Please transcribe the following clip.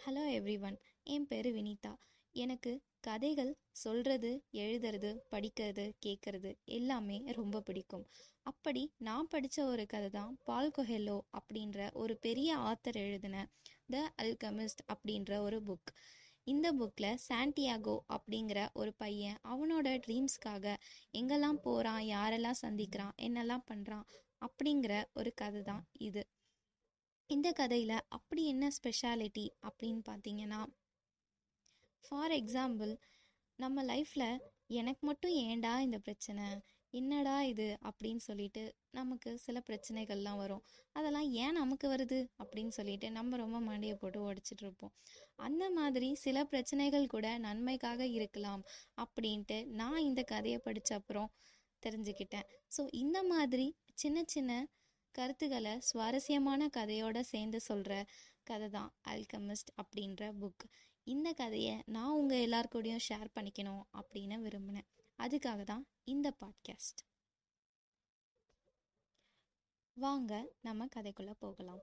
Hello every one என் பேர் வினிதா. எனக்கு கதைகள் சொல்கிறது எழுதுறது படிக்கிறது கேட்கறது எல்லாமே ரொம்ப பிடிக்கும். அப்படி நான் படித்த ஒரு கதை தான் பால் கொஹெல்லோ அப்படின்ற ஒரு பெரிய ஆத்தர் எழுதின த அல்கமிஸ்ட் அப்படின்ற ஒரு புக் இந்த புக்கில் சாண்டியாகோ அப்படிங்கிற ஒரு பையன் அவனோட ட்ரீம்ஸ்க்காக எங்கெல்லாம் போகிறான் யாரெல்லாம் சந்திக்கிறான் என்னெல்லாம் பண்ணுறான் அப்படிங்கிற ஒரு கதை தான் இது. இந்த கதையில் அப்படி என்ன ஸ்பெஷாலிட்டி அப்படின்னு பார்த்தீங்கன்னா ஃபார் எக்ஸாம்பிள் நம்ம லைஃப்பில் எனக்கு மட்டும் ஏன்டா இந்த பிரச்சனை? என்னடா இது? அப்படின்னு சொல்லிட்டு நமக்கு சில பிரச்சனைகள்லாம் வரும். அதெல்லாம் ஏன் நமக்கு வருது? அப்படின்னு சொல்லிட்டு நம்ம ரொம்ப மண்டையை போட்டு உடச்சிட்டு இருப்போம். அந்த மாதிரி சில பிரச்சனைகள் கூட நன்மைக்காக இருக்கலாம் அப்படின்ட்டு நான் இந்த கதையை படித்த அப்புறம் தெரிஞ்சுக்கிட்டேன். ஸோ இந்த மாதிரி சின்ன சின்ன கருத்துக்களை சுவாரஸ்யமான கதையோட சேர்ந்து சொல்கிற கதை தான் அல்கமிஸ்ட் அப்படின்ற புக் இந்த கதையை நான் உங்கள் எல்லார் கூடயும் ஷேர் பண்ணிக்கணும் அப்படின்னு விரும்பினேன். அதுக்காக தான் இந்த பாட்காஸ்ட் வாங்க நம்ம கதைக்குள்ளே போகலாம்.